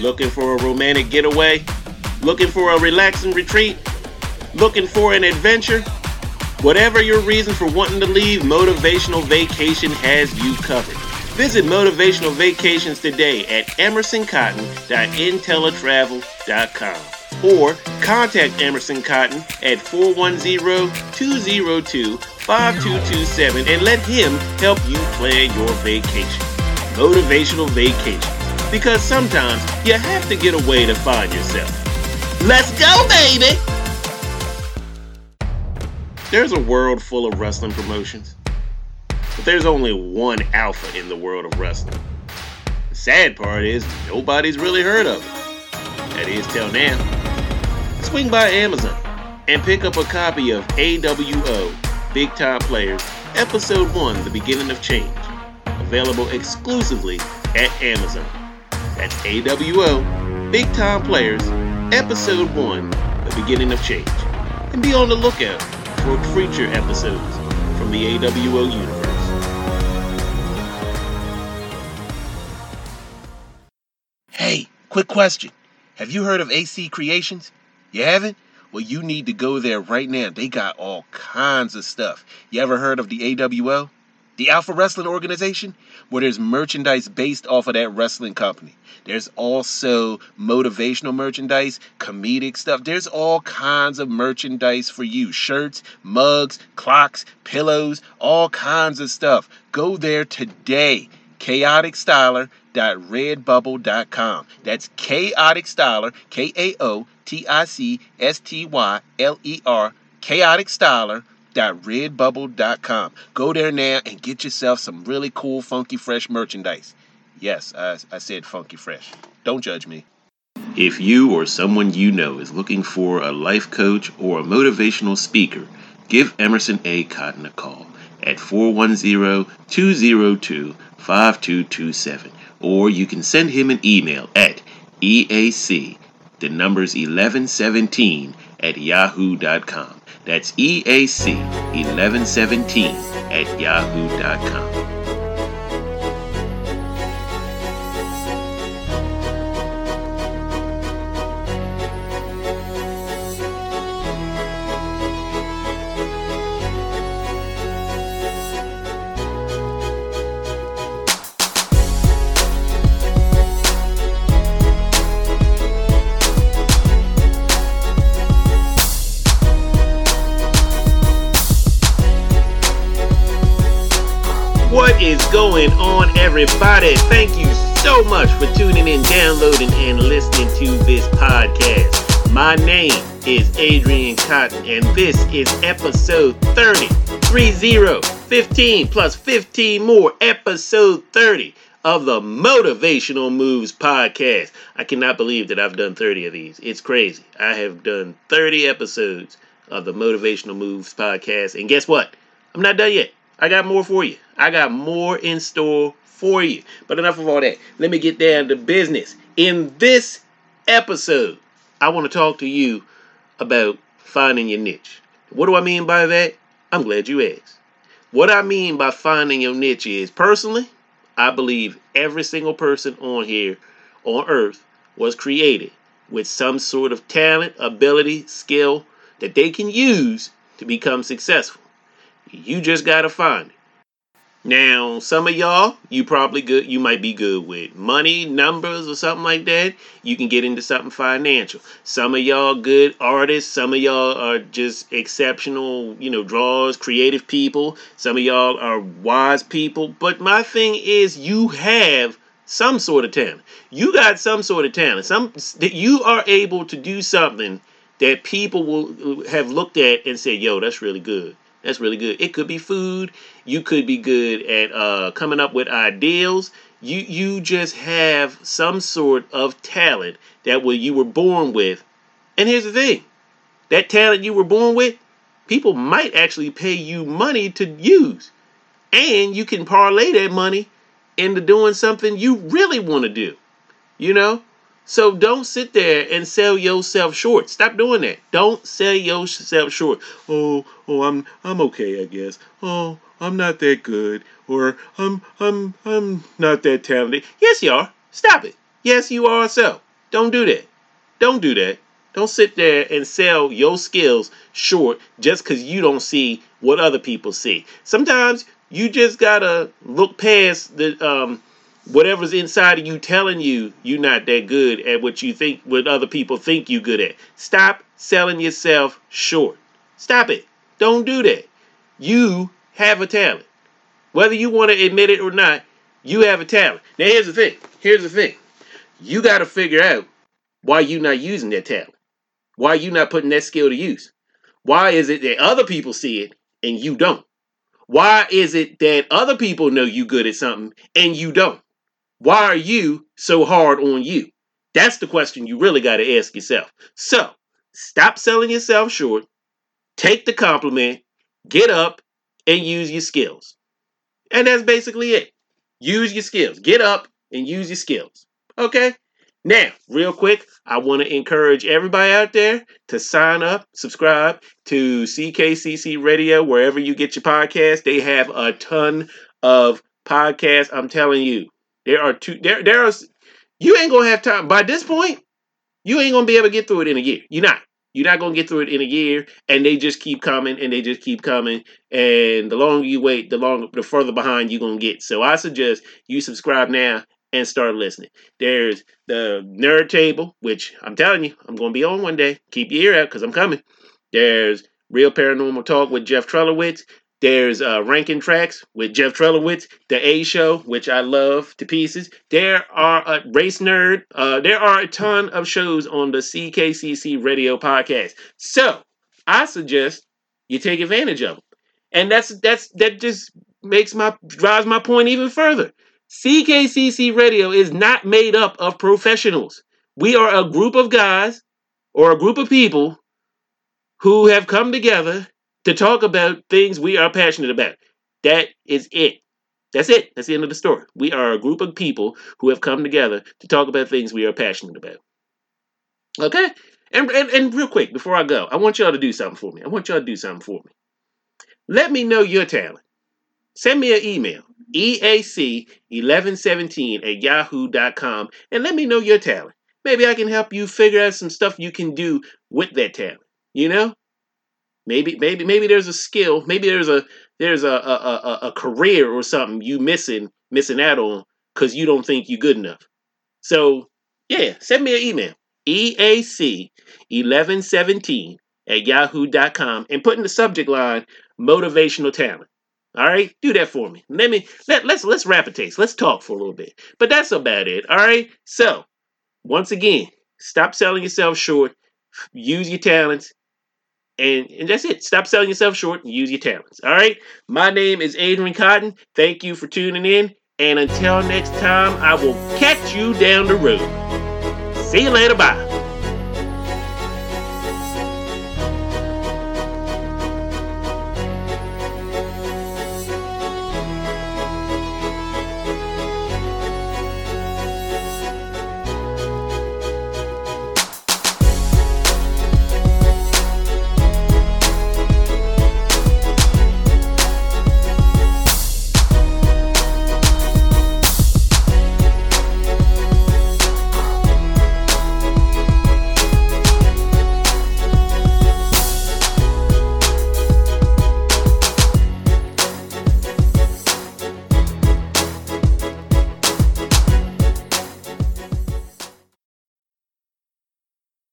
Looking for a romantic getaway? Looking for a relaxing retreat? Looking for an adventure? Whatever your reason for wanting to leave, Motivational Vacation has you covered. Visit Motivational Vacations today at emersonCotton.intellitravel.com or contact Emerson Cotton at 410-202-5227 and let him help you plan your vacation. Motivational Vacations. Because sometimes you have to get away to find yourself. Let's go, baby! There's a world full of wrestling promotions, but there's only one alpha in the world of wrestling. The sad part is nobody's really heard of it. That is till now. Swing by Amazon and pick up a copy of AWO Big Time Players Episode 1 The Beginning of Change, available exclusively at Amazon. That's AWO Big Time Players Episode 1 The Beginning of Change. And be on the lookout for future episodes from the AWO universe. Hey, quick question. Have you heard of AC Creations? You haven't? Well, you need to go there right now. They got all kinds of stuff. You ever heard of the AWO? The Alpha Wrestling Organization, where there's merchandise based off of that wrestling company. There's also motivational merchandise, comedic stuff. There's all kinds of merchandise for you shirts, mugs, clocks, pillows, all kinds of stuff. Go there today. KaoticStyler.redbubble.com. That's Kaotic Styler, K A O T I C S T Y L E R, Kaotic Styler www.redbubble.com. Go there now and get yourself some really cool, funky, fresh merchandise. Yes, I, I said funky fresh. Don't judge me. If you or someone you know is looking for a life coach or a motivational speaker, give Emerson A. Cotton a call at 410 202 5227. Or you can send him an email at EAC, the numbers 1117 at yahoo.com. That's EAC1117 at yahoo.com. What is going on, everybody? Thank you so much for tuning in, downloading, and listening to this podcast. My name is Adrian Cotton, and this is episode 30. 30, 15 plus 15 more, episode 30 of the Motivational Moves podcast. I cannot believe that I've done 30 of these. It's crazy. I have done 30 episodes of the Motivational Moves podcast, and guess what? I'm not done yet. I got more for you. I got more in store for you. But enough of all that. Let me get down to business. In this episode, I want to talk to you about finding your niche. What do I mean by that? I'm glad you asked. What I mean by finding your niche is personally, I believe every single person on here on earth was created with some sort of talent, ability, skill that they can use to become successful. You just gotta find it. Now, some of y'all, you probably good. You might be good with money, numbers, or something like that. You can get into something financial. Some of y'all good artists. Some of y'all are just exceptional, you know, drawers, creative people. Some of y'all are wise people. But my thing is, you have some sort of talent. You got some sort of talent. Some that you are able to do something that people will uh, have looked at and said, "Yo, that's really good." That's really good. It could be food. You could be good at uh, coming up with ideals. You you just have some sort of talent that what you were born with. And here's the thing: that talent you were born with, people might actually pay you money to use, and you can parlay that money into doing something you really want to do. You know, so don't sit there and sell yourself short. Stop doing that. Don't sell yourself short. Oh, oh, I'm I'm okay, I guess. Oh, I'm not that good or I'm I'm I'm not that talented. Yes, you are. Stop it. Yes, you are so. Don't do that. Don't do that. Don't sit there and sell your skills short just because you don't see what other people see. Sometimes you just gotta look past the um, whatever's inside of you telling you you're not that good at what you think what other people think you're good at. Stop selling yourself short. Stop it. Don't do that. You have a talent. Whether you want to admit it or not, you have a talent. Now here's the thing. Here's the thing. You got to figure out why you're not using that talent. Why you not putting that skill to use? Why is it that other people see it and you don't? Why is it that other people know you good at something and you don't? Why are you so hard on you? That's the question you really got to ask yourself. So, stop selling yourself short, take the compliment, get up, and use your skills. And that's basically it. Use your skills. Get up and use your skills. Okay? Now, real quick, I want to encourage everybody out there to sign up, subscribe to CKCC Radio, wherever you get your podcast. They have a ton of podcasts. I'm telling you, there are two. There, there are. You ain't gonna have time by this point. You ain't gonna be able to get through it in a year. You're not. You're not gonna get through it in a year, and they just keep coming and they just keep coming. And the longer you wait, the longer, the further behind you're gonna get. So I suggest you subscribe now and start listening. There's the Nerd Table, which I'm telling you, I'm gonna be on one day. Keep your ear out because I'm coming. There's Real Paranormal Talk with Jeff Trelowitz. There's uh, Ranking Tracks with Jeff Trelowitz, The A Show, which I love to pieces. There are a Race Nerd. Uh, there are a ton of shows on the CKCC Radio podcast. So I suggest you take advantage of them, and that's that's that just makes my drives my point even further. CKCC Radio is not made up of professionals. We are a group of guys or a group of people who have come together to talk about things we are passionate about. That is it. That's it. That's the end of the story. We are a group of people who have come together to talk about things we are passionate about. Okay? And, and, and real quick, before I go, I want y'all to do something for me. I want y'all to do something for me. Let me know your talent. Send me an email, EAC1117 at yahoo.com, and let me know your talent. Maybe I can help you figure out some stuff you can do with that talent. You know? Maybe maybe maybe there's a skill, maybe there's a there's a a, a, a career or something you missing missing out on because you don't think you're good enough. So yeah, send me an email. EAC1117 at yahoo.com and put in the subject line motivational talent. All right, do that for me. Let me let let's let's wrap a taste. Let's talk for a little bit. But that's about it. All right. So once again, stop selling yourself short. Use your talents. And, and that's it. Stop selling yourself short and use your talents. All right. My name is Adrian Cotton. Thank you for tuning in. And until next time, I will catch you down the road. See you later. Bye.